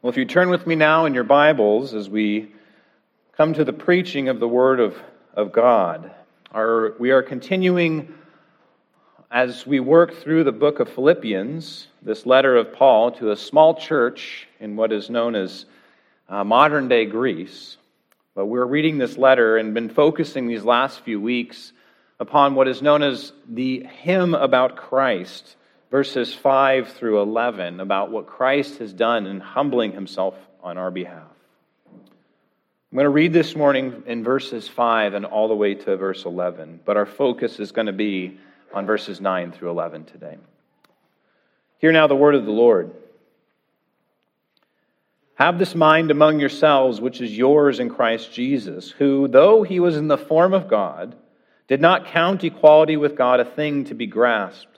Well, if you turn with me now in your Bibles as we come to the preaching of the Word of, of God, our, we are continuing as we work through the book of Philippians, this letter of Paul to a small church in what is known as uh, modern day Greece. But we're reading this letter and been focusing these last few weeks upon what is known as the hymn about Christ verses 5 through 11 about what Christ has done in humbling himself on our behalf. I'm going to read this morning in verses 5 and all the way to verse 11, but our focus is going to be on verses 9 through 11 today. Hear now the word of the Lord. Have this mind among yourselves, which is yours in Christ Jesus, who, though he was in the form of God, did not count equality with God a thing to be grasped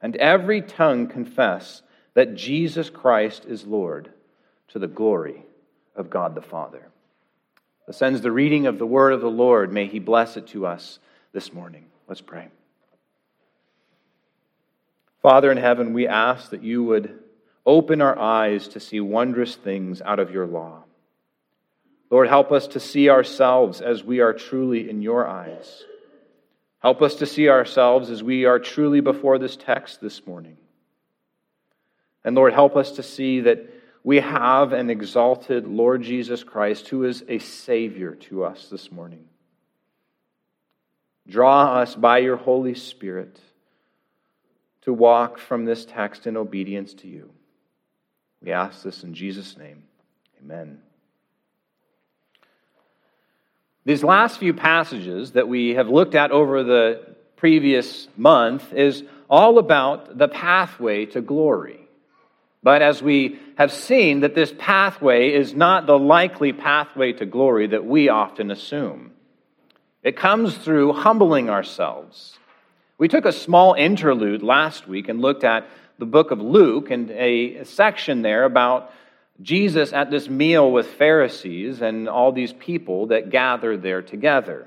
and every tongue confess that Jesus Christ is Lord to the glory of God the Father. This ends the reading of the word of the Lord. May he bless it to us this morning. Let's pray. Father in heaven, we ask that you would open our eyes to see wondrous things out of your law. Lord, help us to see ourselves as we are truly in your eyes. Help us to see ourselves as we are truly before this text this morning. And Lord, help us to see that we have an exalted Lord Jesus Christ who is a Savior to us this morning. Draw us by your Holy Spirit to walk from this text in obedience to you. We ask this in Jesus' name. Amen. These last few passages that we have looked at over the previous month is all about the pathway to glory. But as we have seen, that this pathway is not the likely pathway to glory that we often assume. It comes through humbling ourselves. We took a small interlude last week and looked at the book of Luke and a section there about Jesus at this meal with Pharisees and all these people that gathered there together.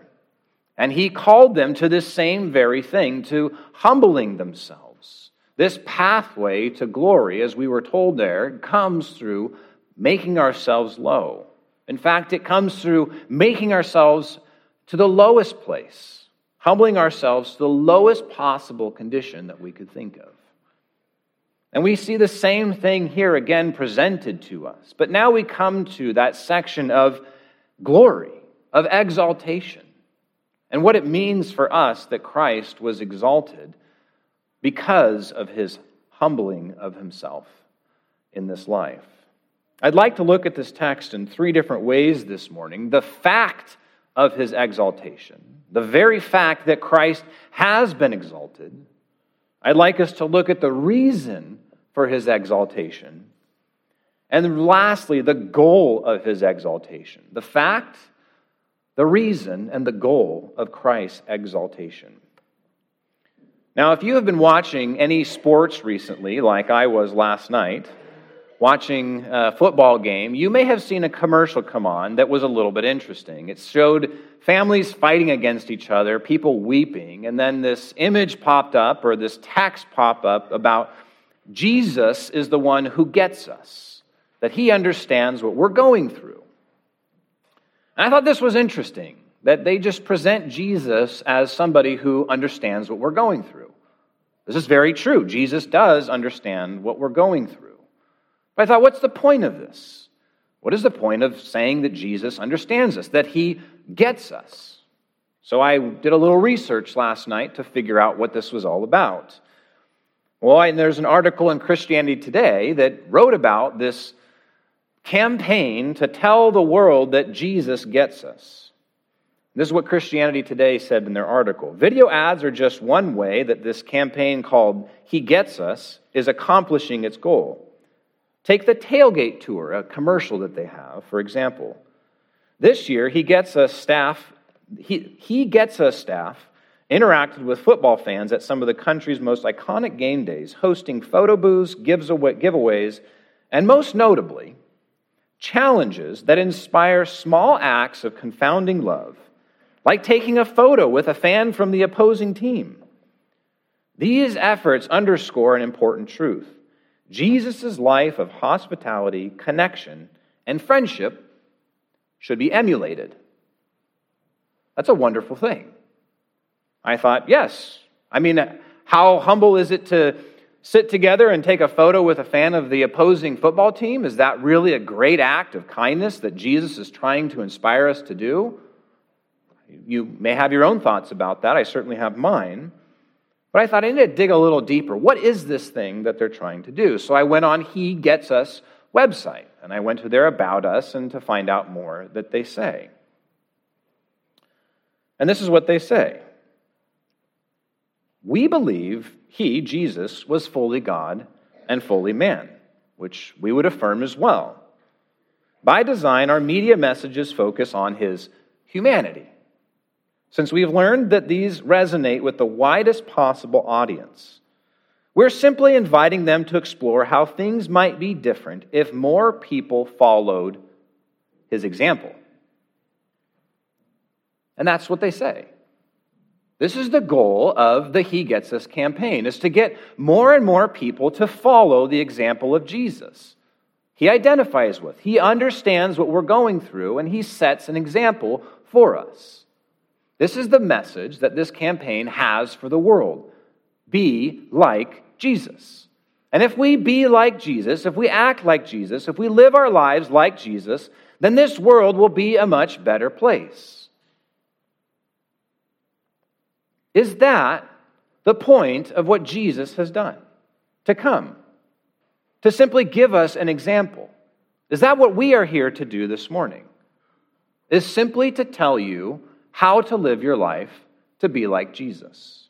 And he called them to this same very thing, to humbling themselves. This pathway to glory, as we were told there, comes through making ourselves low. In fact, it comes through making ourselves to the lowest place, humbling ourselves to the lowest possible condition that we could think of. And we see the same thing here again presented to us. But now we come to that section of glory, of exaltation, and what it means for us that Christ was exalted because of his humbling of himself in this life. I'd like to look at this text in three different ways this morning. The fact of his exaltation, the very fact that Christ has been exalted I'd like us to look at the reason for his exaltation. And lastly, the goal of his exaltation. The fact, the reason, and the goal of Christ's exaltation. Now, if you have been watching any sports recently, like I was last night, watching a football game, you may have seen a commercial come on that was a little bit interesting. It showed families fighting against each other, people weeping, and then this image popped up or this text popped up about Jesus is the one who gets us, that he understands what we're going through. And I thought this was interesting that they just present Jesus as somebody who understands what we're going through. This is very true. Jesus does understand what we're going through. I thought, what's the point of this? What is the point of saying that Jesus understands us, that he gets us? So I did a little research last night to figure out what this was all about. Well, there's an article in Christianity Today that wrote about this campaign to tell the world that Jesus gets us. This is what Christianity Today said in their article. Video ads are just one way that this campaign called He Gets Us is accomplishing its goal. Take the tailgate tour, a commercial that they have, for example. This year, He Gets Us staff, he, He Gets Us staff interacted with football fans at some of the country's most iconic game days, hosting photo booths, giveaways, and most notably, challenges that inspire small acts of confounding love, like taking a photo with a fan from the opposing team. These efforts underscore an important truth. Jesus' life of hospitality, connection, and friendship should be emulated. That's a wonderful thing. I thought, yes. I mean, how humble is it to sit together and take a photo with a fan of the opposing football team? Is that really a great act of kindness that Jesus is trying to inspire us to do? You may have your own thoughts about that. I certainly have mine. But I thought I need to dig a little deeper. What is this thing that they're trying to do? So I went on He Gets Us website and I went to their About Us and to find out more that they say. And this is what they say We believe He, Jesus, was fully God and fully man, which we would affirm as well. By design, our media messages focus on His humanity since we have learned that these resonate with the widest possible audience. We're simply inviting them to explore how things might be different if more people followed his example. And that's what they say. This is the goal of the He Gets Us campaign, is to get more and more people to follow the example of Jesus. He identifies with, he understands what we're going through, and he sets an example for us. This is the message that this campaign has for the world be like Jesus. And if we be like Jesus, if we act like Jesus, if we live our lives like Jesus, then this world will be a much better place. Is that the point of what Jesus has done? To come, to simply give us an example. Is that what we are here to do this morning? Is simply to tell you how to live your life to be like Jesus.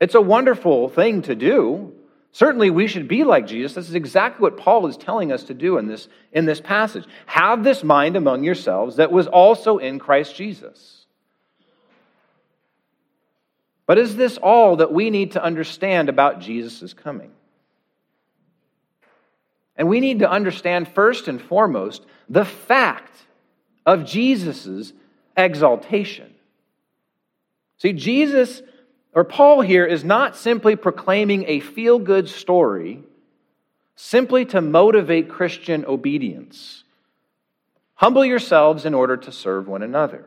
It's a wonderful thing to do. Certainly, we should be like Jesus. This is exactly what Paul is telling us to do in this, in this passage. Have this mind among yourselves that was also in Christ Jesus. But is this all that we need to understand about Jesus' coming? And we need to understand first and foremost the fact of Jesus' exaltation. See, Jesus, or Paul here, is not simply proclaiming a feel good story simply to motivate Christian obedience. Humble yourselves in order to serve one another.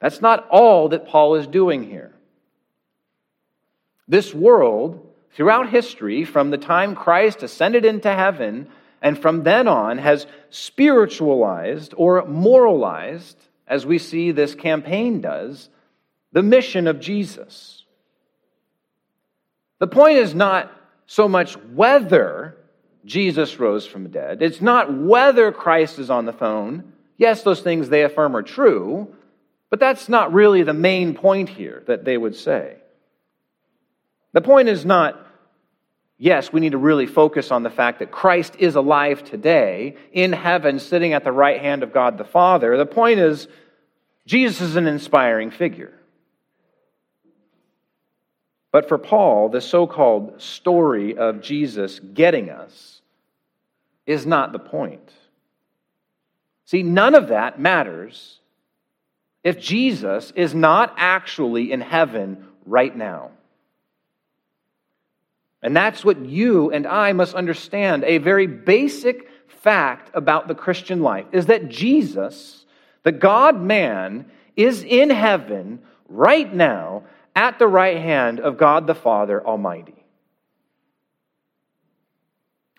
That's not all that Paul is doing here. This world, throughout history, from the time Christ ascended into heaven and from then on, has spiritualized or moralized as we see this campaign does, the mission of Jesus. The point is not so much whether Jesus rose from the dead, it's not whether Christ is on the phone. Yes, those things they affirm are true, but that's not really the main point here that they would say. The point is not yes, we need to really focus on the fact that Christ is alive today in heaven, sitting at the right hand of God the Father. The point is, Jesus is an inspiring figure. But for Paul, the so called story of Jesus getting us is not the point. See, none of that matters if Jesus is not actually in heaven right now. And that's what you and I must understand. A very basic fact about the Christian life is that Jesus the God man is in heaven right now at the right hand of God the Father Almighty.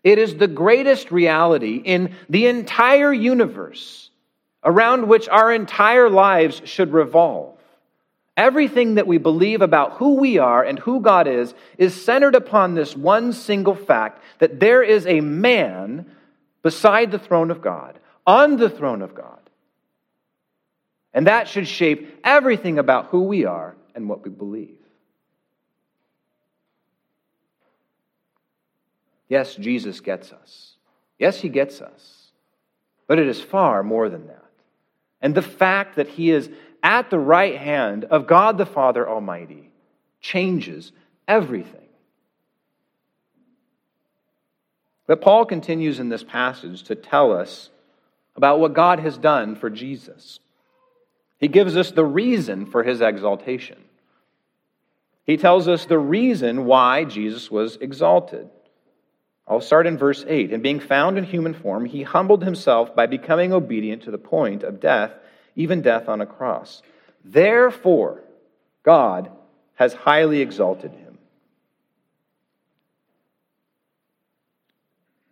It is the greatest reality in the entire universe around which our entire lives should revolve. Everything that we believe about who we are and who God is is centered upon this one single fact that there is a man beside the throne of God, on the throne of God. And that should shape everything about who we are and what we believe. Yes, Jesus gets us. Yes, he gets us, but it is far more than that. And the fact that he is at the right hand of God the Father Almighty changes everything. But Paul continues in this passage to tell us about what God has done for Jesus. He gives us the reason for his exaltation. He tells us the reason why Jesus was exalted. I'll start in verse 8. And being found in human form, he humbled himself by becoming obedient to the point of death, even death on a cross. Therefore, God has highly exalted him.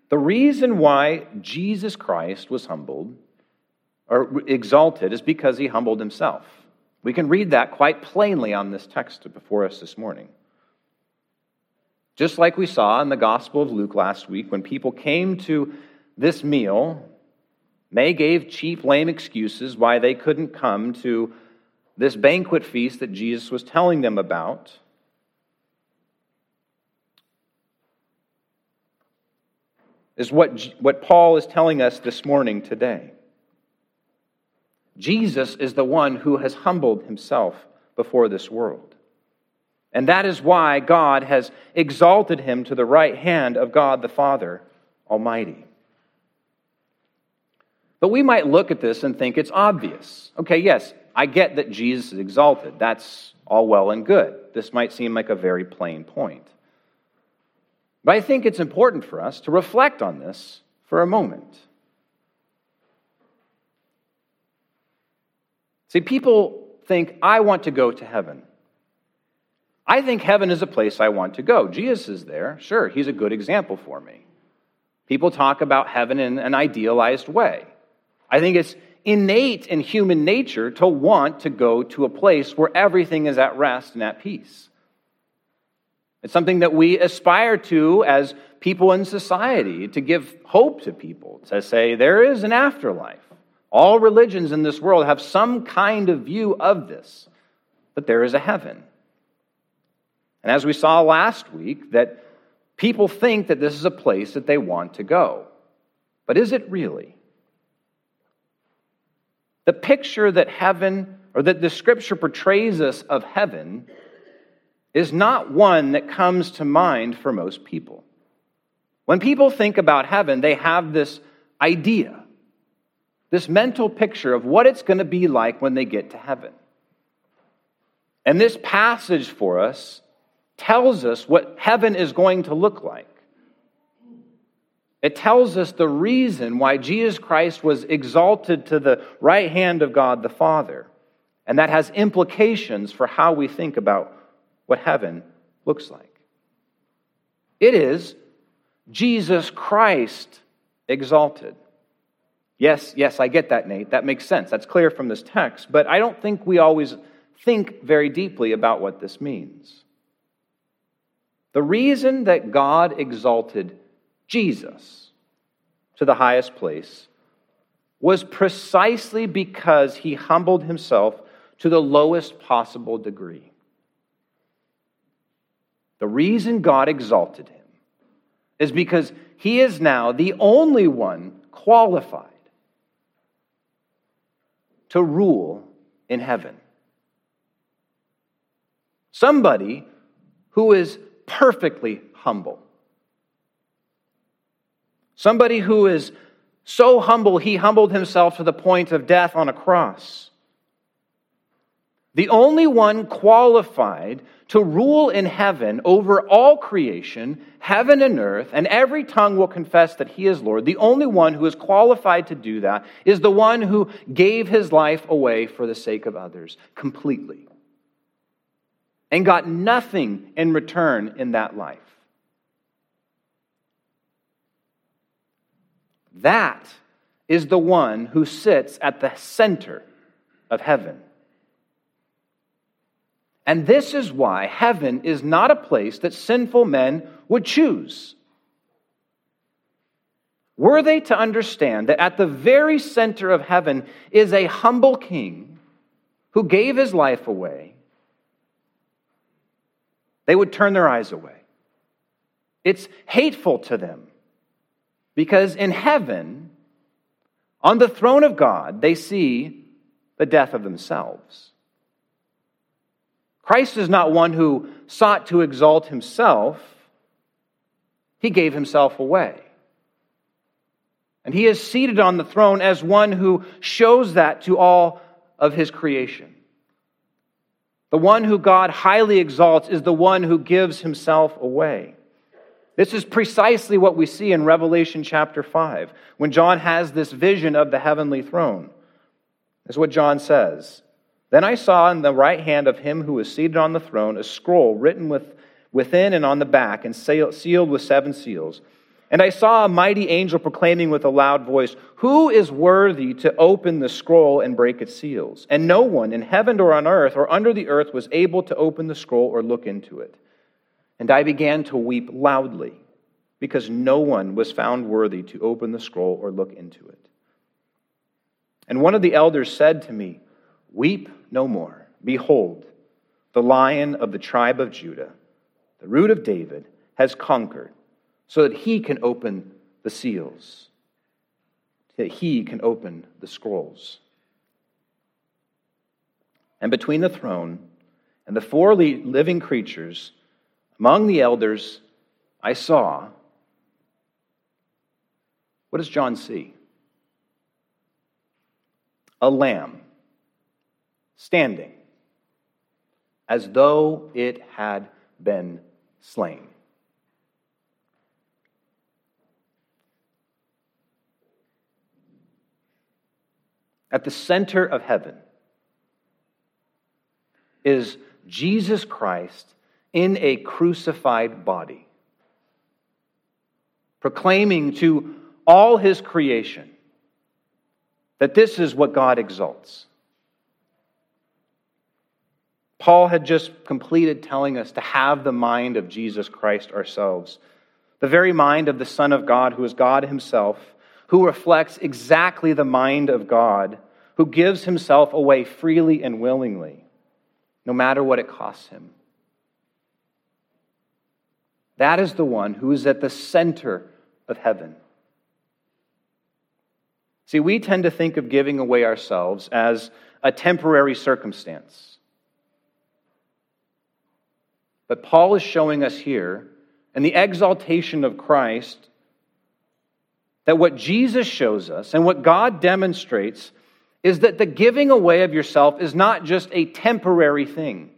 The reason why Jesus Christ was humbled or exalted is because he humbled himself. We can read that quite plainly on this text before us this morning. Just like we saw in the Gospel of Luke last week, when people came to this meal, they gave cheap, lame excuses why they couldn't come to this banquet feast that Jesus was telling them about. Is what, what Paul is telling us this morning today. Jesus is the one who has humbled himself before this world. And that is why God has exalted him to the right hand of God the Father Almighty. But we might look at this and think it's obvious. Okay, yes, I get that Jesus is exalted. That's all well and good. This might seem like a very plain point. But I think it's important for us to reflect on this for a moment. See, people think, I want to go to heaven. I think heaven is a place I want to go. Jesus is there. Sure, he's a good example for me. People talk about heaven in an idealized way. I think it's innate in human nature to want to go to a place where everything is at rest and at peace. It's something that we aspire to as people in society to give hope to people, to say there is an afterlife. All religions in this world have some kind of view of this, that there is a heaven. And as we saw last week, that people think that this is a place that they want to go. But is it really? The picture that heaven, or that the scripture portrays us of heaven, is not one that comes to mind for most people. When people think about heaven, they have this idea this mental picture of what it's going to be like when they get to heaven. And this passage for us tells us what heaven is going to look like. It tells us the reason why Jesus Christ was exalted to the right hand of God the Father. And that has implications for how we think about what heaven looks like. It is Jesus Christ exalted. Yes, yes, I get that, Nate. That makes sense. That's clear from this text. But I don't think we always think very deeply about what this means. The reason that God exalted Jesus to the highest place was precisely because he humbled himself to the lowest possible degree. The reason God exalted him is because he is now the only one qualified to rule in heaven. Somebody who is perfectly humble. Somebody who is so humble, he humbled himself to the point of death on a cross. The only one qualified to rule in heaven over all creation, heaven and earth, and every tongue will confess that he is Lord. The only one who is qualified to do that is the one who gave his life away for the sake of others completely and got nothing in return in that life. That is the one who sits at the center of heaven. And this is why heaven is not a place that sinful men would choose. Were they to understand that at the very center of heaven is a humble king who gave his life away, they would turn their eyes away. It's hateful to them. Because in heaven, on the throne of God, they see the death of themselves. Christ is not one who sought to exalt himself, he gave himself away. And he is seated on the throne as one who shows that to all of his creation. The one who God highly exalts is the one who gives himself away. This is precisely what we see in Revelation chapter 5 when John has this vision of the heavenly throne. This is what John says. Then I saw in the right hand of him who was seated on the throne a scroll written with, within and on the back and sealed with seven seals. And I saw a mighty angel proclaiming with a loud voice, Who is worthy to open the scroll and break its seals? And no one in heaven or on earth or under the earth was able to open the scroll or look into it. And I began to weep loudly, because no one was found worthy to open the scroll or look into it. And one of the elders said to me, Weep no more. Behold, the lion of the tribe of Judah, the root of David, has conquered so that he can open the seals, that he can open the scrolls. And between the throne and the four living creatures, among the elders, I saw. What does John see? A lamb standing as though it had been slain. at the center of heaven is Jesus Christ in a crucified body, proclaiming to all his creation that this is what God exalts. Paul had just completed telling us to have the mind of Jesus Christ ourselves, the very mind of the Son of God, who is God himself who reflects exactly the mind of God, who gives himself away freely and willingly, no matter what it costs him. That is the one who is at the center of heaven. See, we tend to think of giving away ourselves as a temporary circumstance. But Paul is showing us here, in the exaltation of Christ, that what Jesus shows us and what God demonstrates is that the giving away of yourself is not just a temporary thing.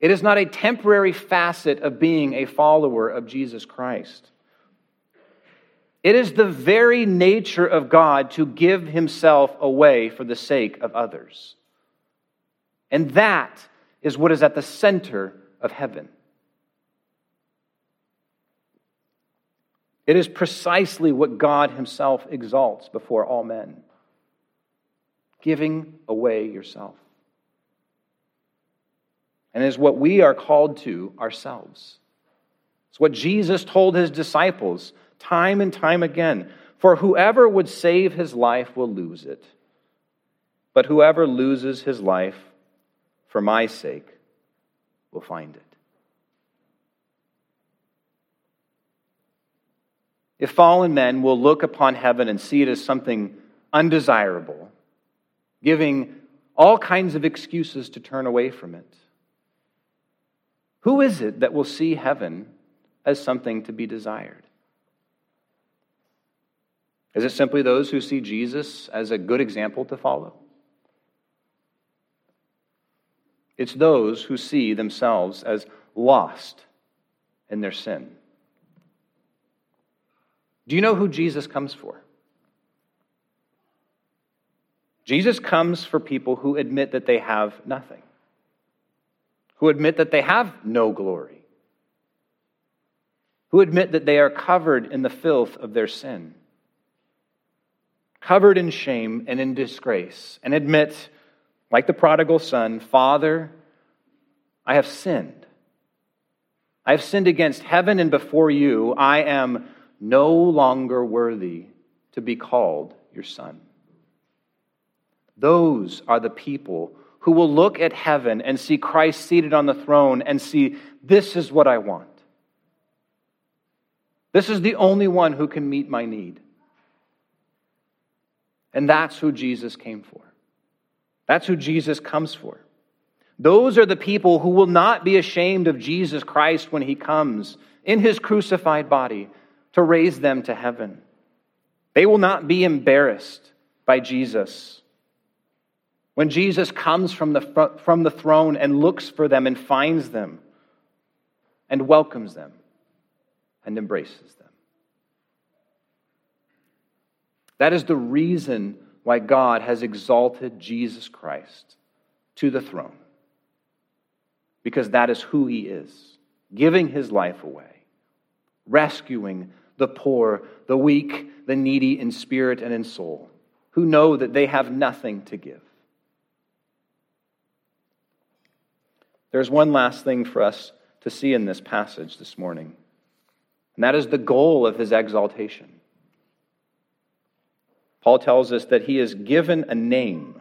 It is not a temporary facet of being a follower of Jesus Christ. It is the very nature of God to give himself away for the sake of others. And that is what is at the center of heaven. It is precisely what God Himself exalts before all men giving away yourself. And is what we are called to ourselves. It's what Jesus told His disciples time and time again. For whoever would save his life will lose it, but whoever loses his life for my sake will find it. if fallen men will look upon heaven and see it as something undesirable, giving all kinds of excuses to turn away from it, who is it that will see heaven as something to be desired? Is it simply those who see Jesus as a good example to follow? It's those who see themselves as lost in their sin. Do you know who Jesus comes for? Jesus comes for people who admit that they have nothing, who admit that they have no glory, who admit that they are covered in the filth of their sin, covered in shame and in disgrace, and admit, like the prodigal son, Father, I have sinned. I have sinned against heaven and before you. I am no longer worthy to be called your son. Those are the people who will look at heaven and see Christ seated on the throne and see, this is what I want. This is the only one who can meet my need. And that's who Jesus came for. That's who Jesus comes for. Those are the people who will not be ashamed of Jesus Christ when he comes in his crucified body to raise them to heaven. They will not be embarrassed by Jesus. When Jesus comes from the, from the throne and looks for them and finds them and welcomes them and embraces them. That is the reason why God has exalted Jesus Christ to the throne. Because that is who he is, giving his life away, rescuing the poor, the weak, the needy in spirit and in soul, who know that they have nothing to give. There's one last thing for us to see in this passage this morning, and that is the goal of his exaltation. Paul tells us that he is given a name.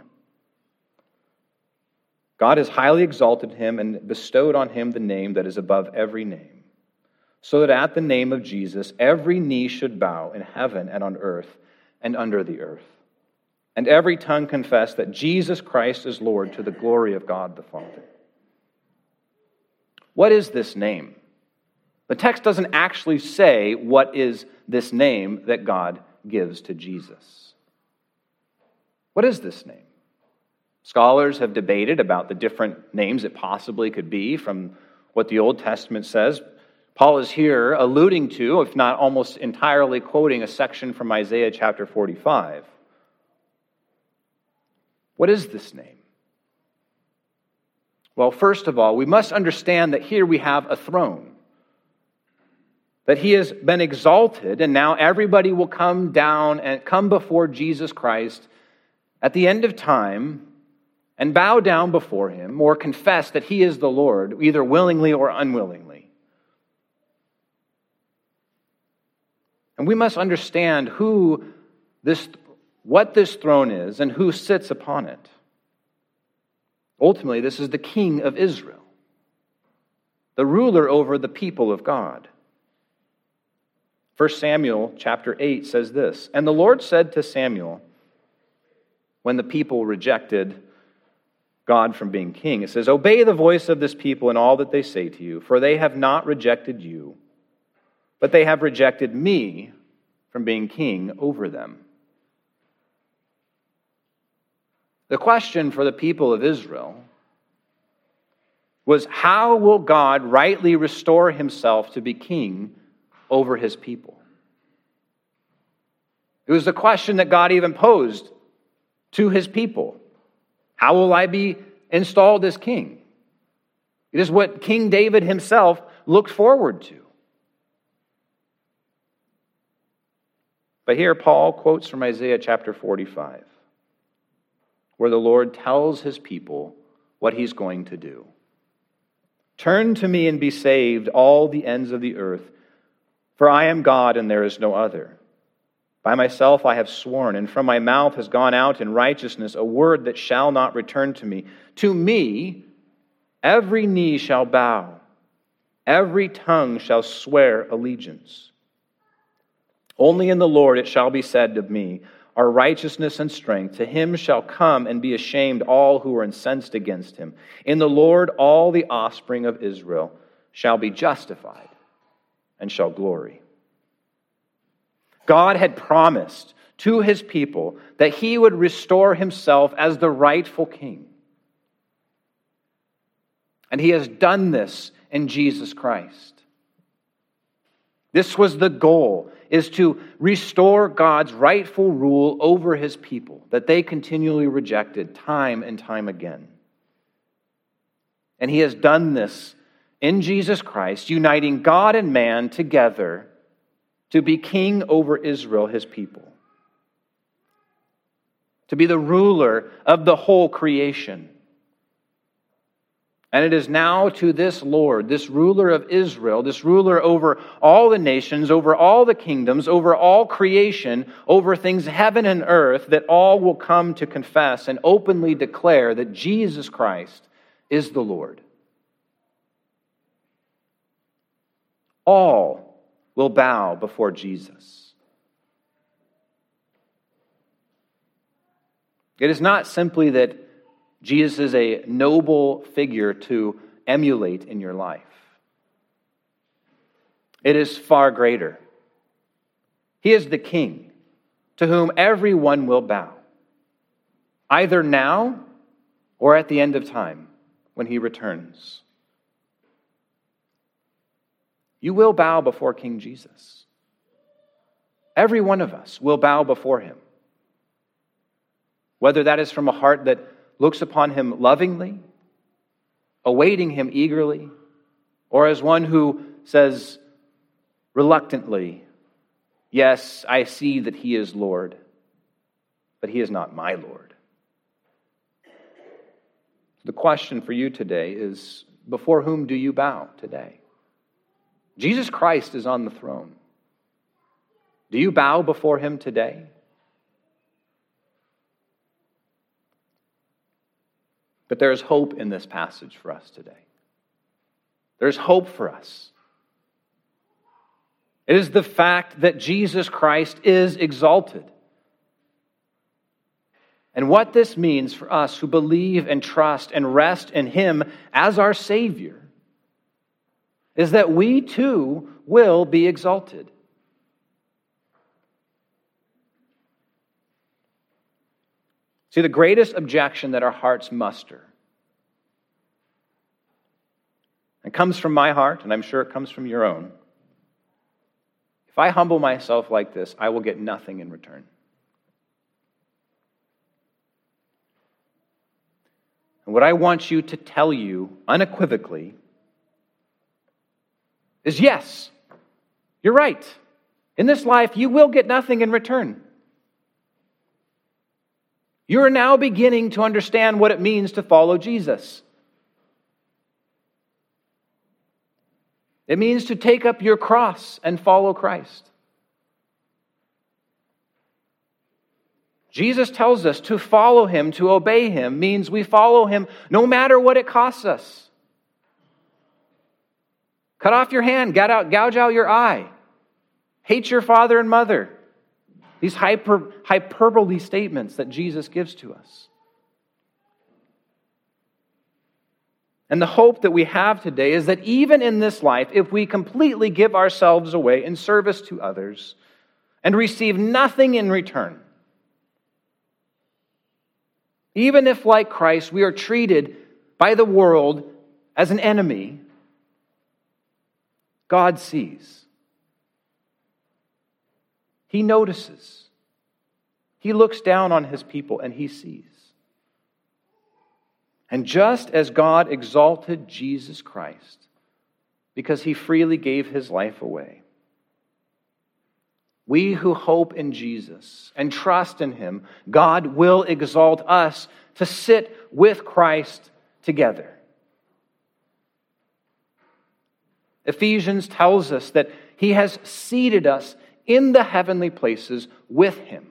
God has highly exalted him and bestowed on him the name that is above every name, so that at the name of Jesus every knee should bow in heaven and on earth and under the earth, and every tongue confess that Jesus Christ is Lord to the glory of God the Father. What is this name? The text doesn't actually say what is this name that God gives to Jesus. What is this name? Scholars have debated about the different names it possibly could be from what the Old Testament says. Paul is here alluding to, if not almost entirely quoting, a section from Isaiah chapter 45. What is this name? Well, first of all, we must understand that here we have a throne. That he has been exalted, and now everybody will come down and come before Jesus Christ at the end of time and bow down before him or confess that he is the Lord, either willingly or unwillingly. And we must understand who this, what this throne is and who sits upon it. Ultimately, this is the king of Israel, the ruler over the people of God. 1 Samuel chapter 8 says this And the Lord said to Samuel, when the people rejected God from being king. It says, Obey the voice of this people in all that they say to you, for they have not rejected you, but they have rejected me from being king over them. The question for the people of Israel was how will God rightly restore himself to be king over his people? It was the question that God even posed to his people. How will I be installed as king? It is what King David himself looked forward to. But here Paul quotes from Isaiah chapter 45, where the Lord tells his people what he's going to do. Turn to me and be saved, all the ends of the earth, for I am God and there is no other. By myself I have sworn, and from my mouth has gone out in righteousness a word that shall not return to me. To me every knee shall bow, every tongue shall swear allegiance. Only in the Lord it shall be said of me, Our righteousness and strength. To him shall come and be ashamed all who are incensed against him. In the Lord all the offspring of Israel shall be justified and shall glory. God had promised to his people that he would restore himself as the rightful king. And he has done this in Jesus Christ. This was the goal is to restore God's rightful rule over his people that they continually rejected time and time again. And he has done this in Jesus Christ, uniting God and man together to be king over Israel, his people, to be the ruler of the whole creation. And it is now to this Lord, this ruler of Israel, this ruler over all the nations, over all the kingdoms, over all creation, over things heaven and earth, that all will come to confess and openly declare that Jesus Christ is the Lord. All will bow before Jesus. It is not simply that Jesus is a noble figure to emulate in your life, it is far greater. He is the king to whom everyone will bow, either now or at the end of time when he returns. You will bow before King Jesus. Every one of us will bow before him. Whether that is from a heart that looks upon him lovingly, awaiting him eagerly, or as one who says reluctantly, Yes, I see that he is Lord, but he is not my Lord. The question for you today is before whom do you bow today? Jesus Christ is on the throne. Do you bow before him today? But there is hope in this passage for us today. There's hope for us. It is the fact that Jesus Christ is exalted. And what this means for us who believe and trust and rest in Him as our Savior is that we too will be exalted. See, the greatest objection that our hearts muster, and comes from my heart, and I'm sure it comes from your own. If I humble myself like this, I will get nothing in return. And what I want you to tell you unequivocally is yes, you're right. In this life, you will get nothing in return. You are now beginning to understand what it means to follow Jesus. It means to take up your cross and follow Christ. Jesus tells us to follow him, to obey him, means we follow him no matter what it costs us. Cut off your hand, out, gouge out your eye. Hate your father and mother. These hyper, hyperbole statements that Jesus gives to us. And the hope that we have today is that even in this life, if we completely give ourselves away in service to others and receive nothing in return, even if, like Christ, we are treated by the world as an enemy, God sees. He notices. He looks down on his people and he sees. And just as God exalted Jesus Christ because he freely gave his life away, we who hope in Jesus and trust in him, God will exalt us to sit with Christ together. Ephesians tells us that he has seated us in the heavenly places with him.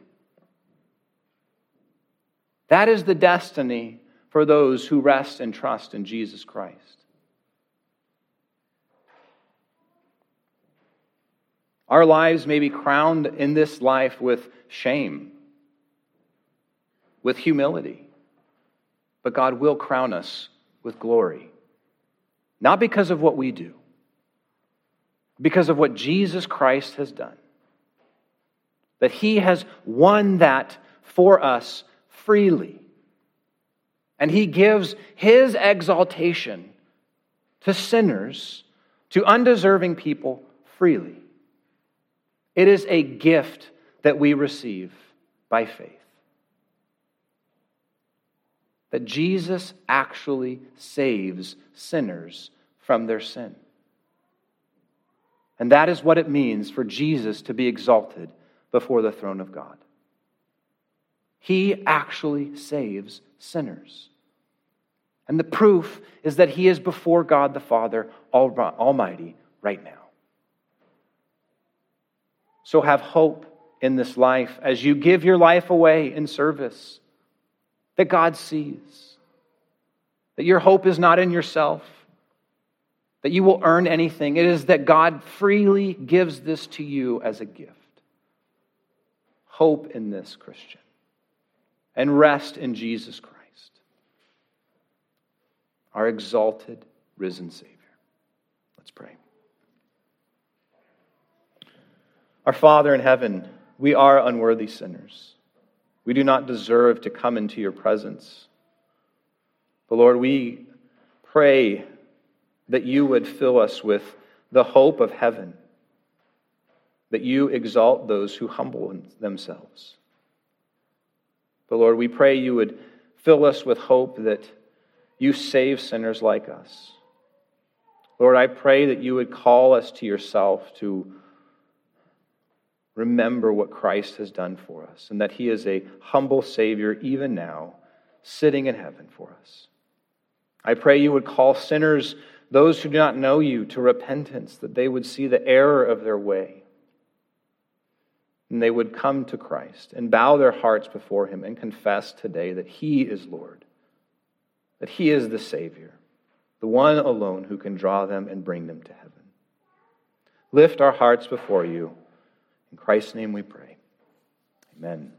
That is the destiny for those who rest and trust in Jesus Christ. Our lives may be crowned in this life with shame, with humility, but God will crown us with glory. Not because of what we do, because of what Jesus Christ has done. That he has won that for us freely. And he gives his exaltation to sinners, to undeserving people freely. It is a gift that we receive by faith. That Jesus actually saves sinners from their sin. And that is what it means for Jesus to be exalted before the throne of God. He actually saves sinners. And the proof is that he is before God the Father Almighty right now. So have hope in this life as you give your life away in service that God sees. That your hope is not in yourself, that you will earn anything. It is that God freely gives this to you as a gift. Hope in this, Christian, and rest in Jesus Christ, our exalted, risen Savior. Let's pray. Our Father in heaven, we are unworthy sinners. We do not deserve to come into your presence. But Lord, we pray that you would fill us with the hope of heaven, that you exalt those who humble themselves. But Lord, we pray you would fill us with hope that you save sinners like us. Lord, I pray that you would call us to yourself to remember what Christ has done for us and that he is a humble Savior even now, sitting in heaven for us. I pray you would call sinners, those who do not know you, to repentance, that they would see the error of their way. And they would come to Christ and bow their hearts before him and confess today that he is Lord, that he is the Savior, the one alone who can draw them and bring them to heaven. Lift our hearts before you. In Christ's name we pray. Amen.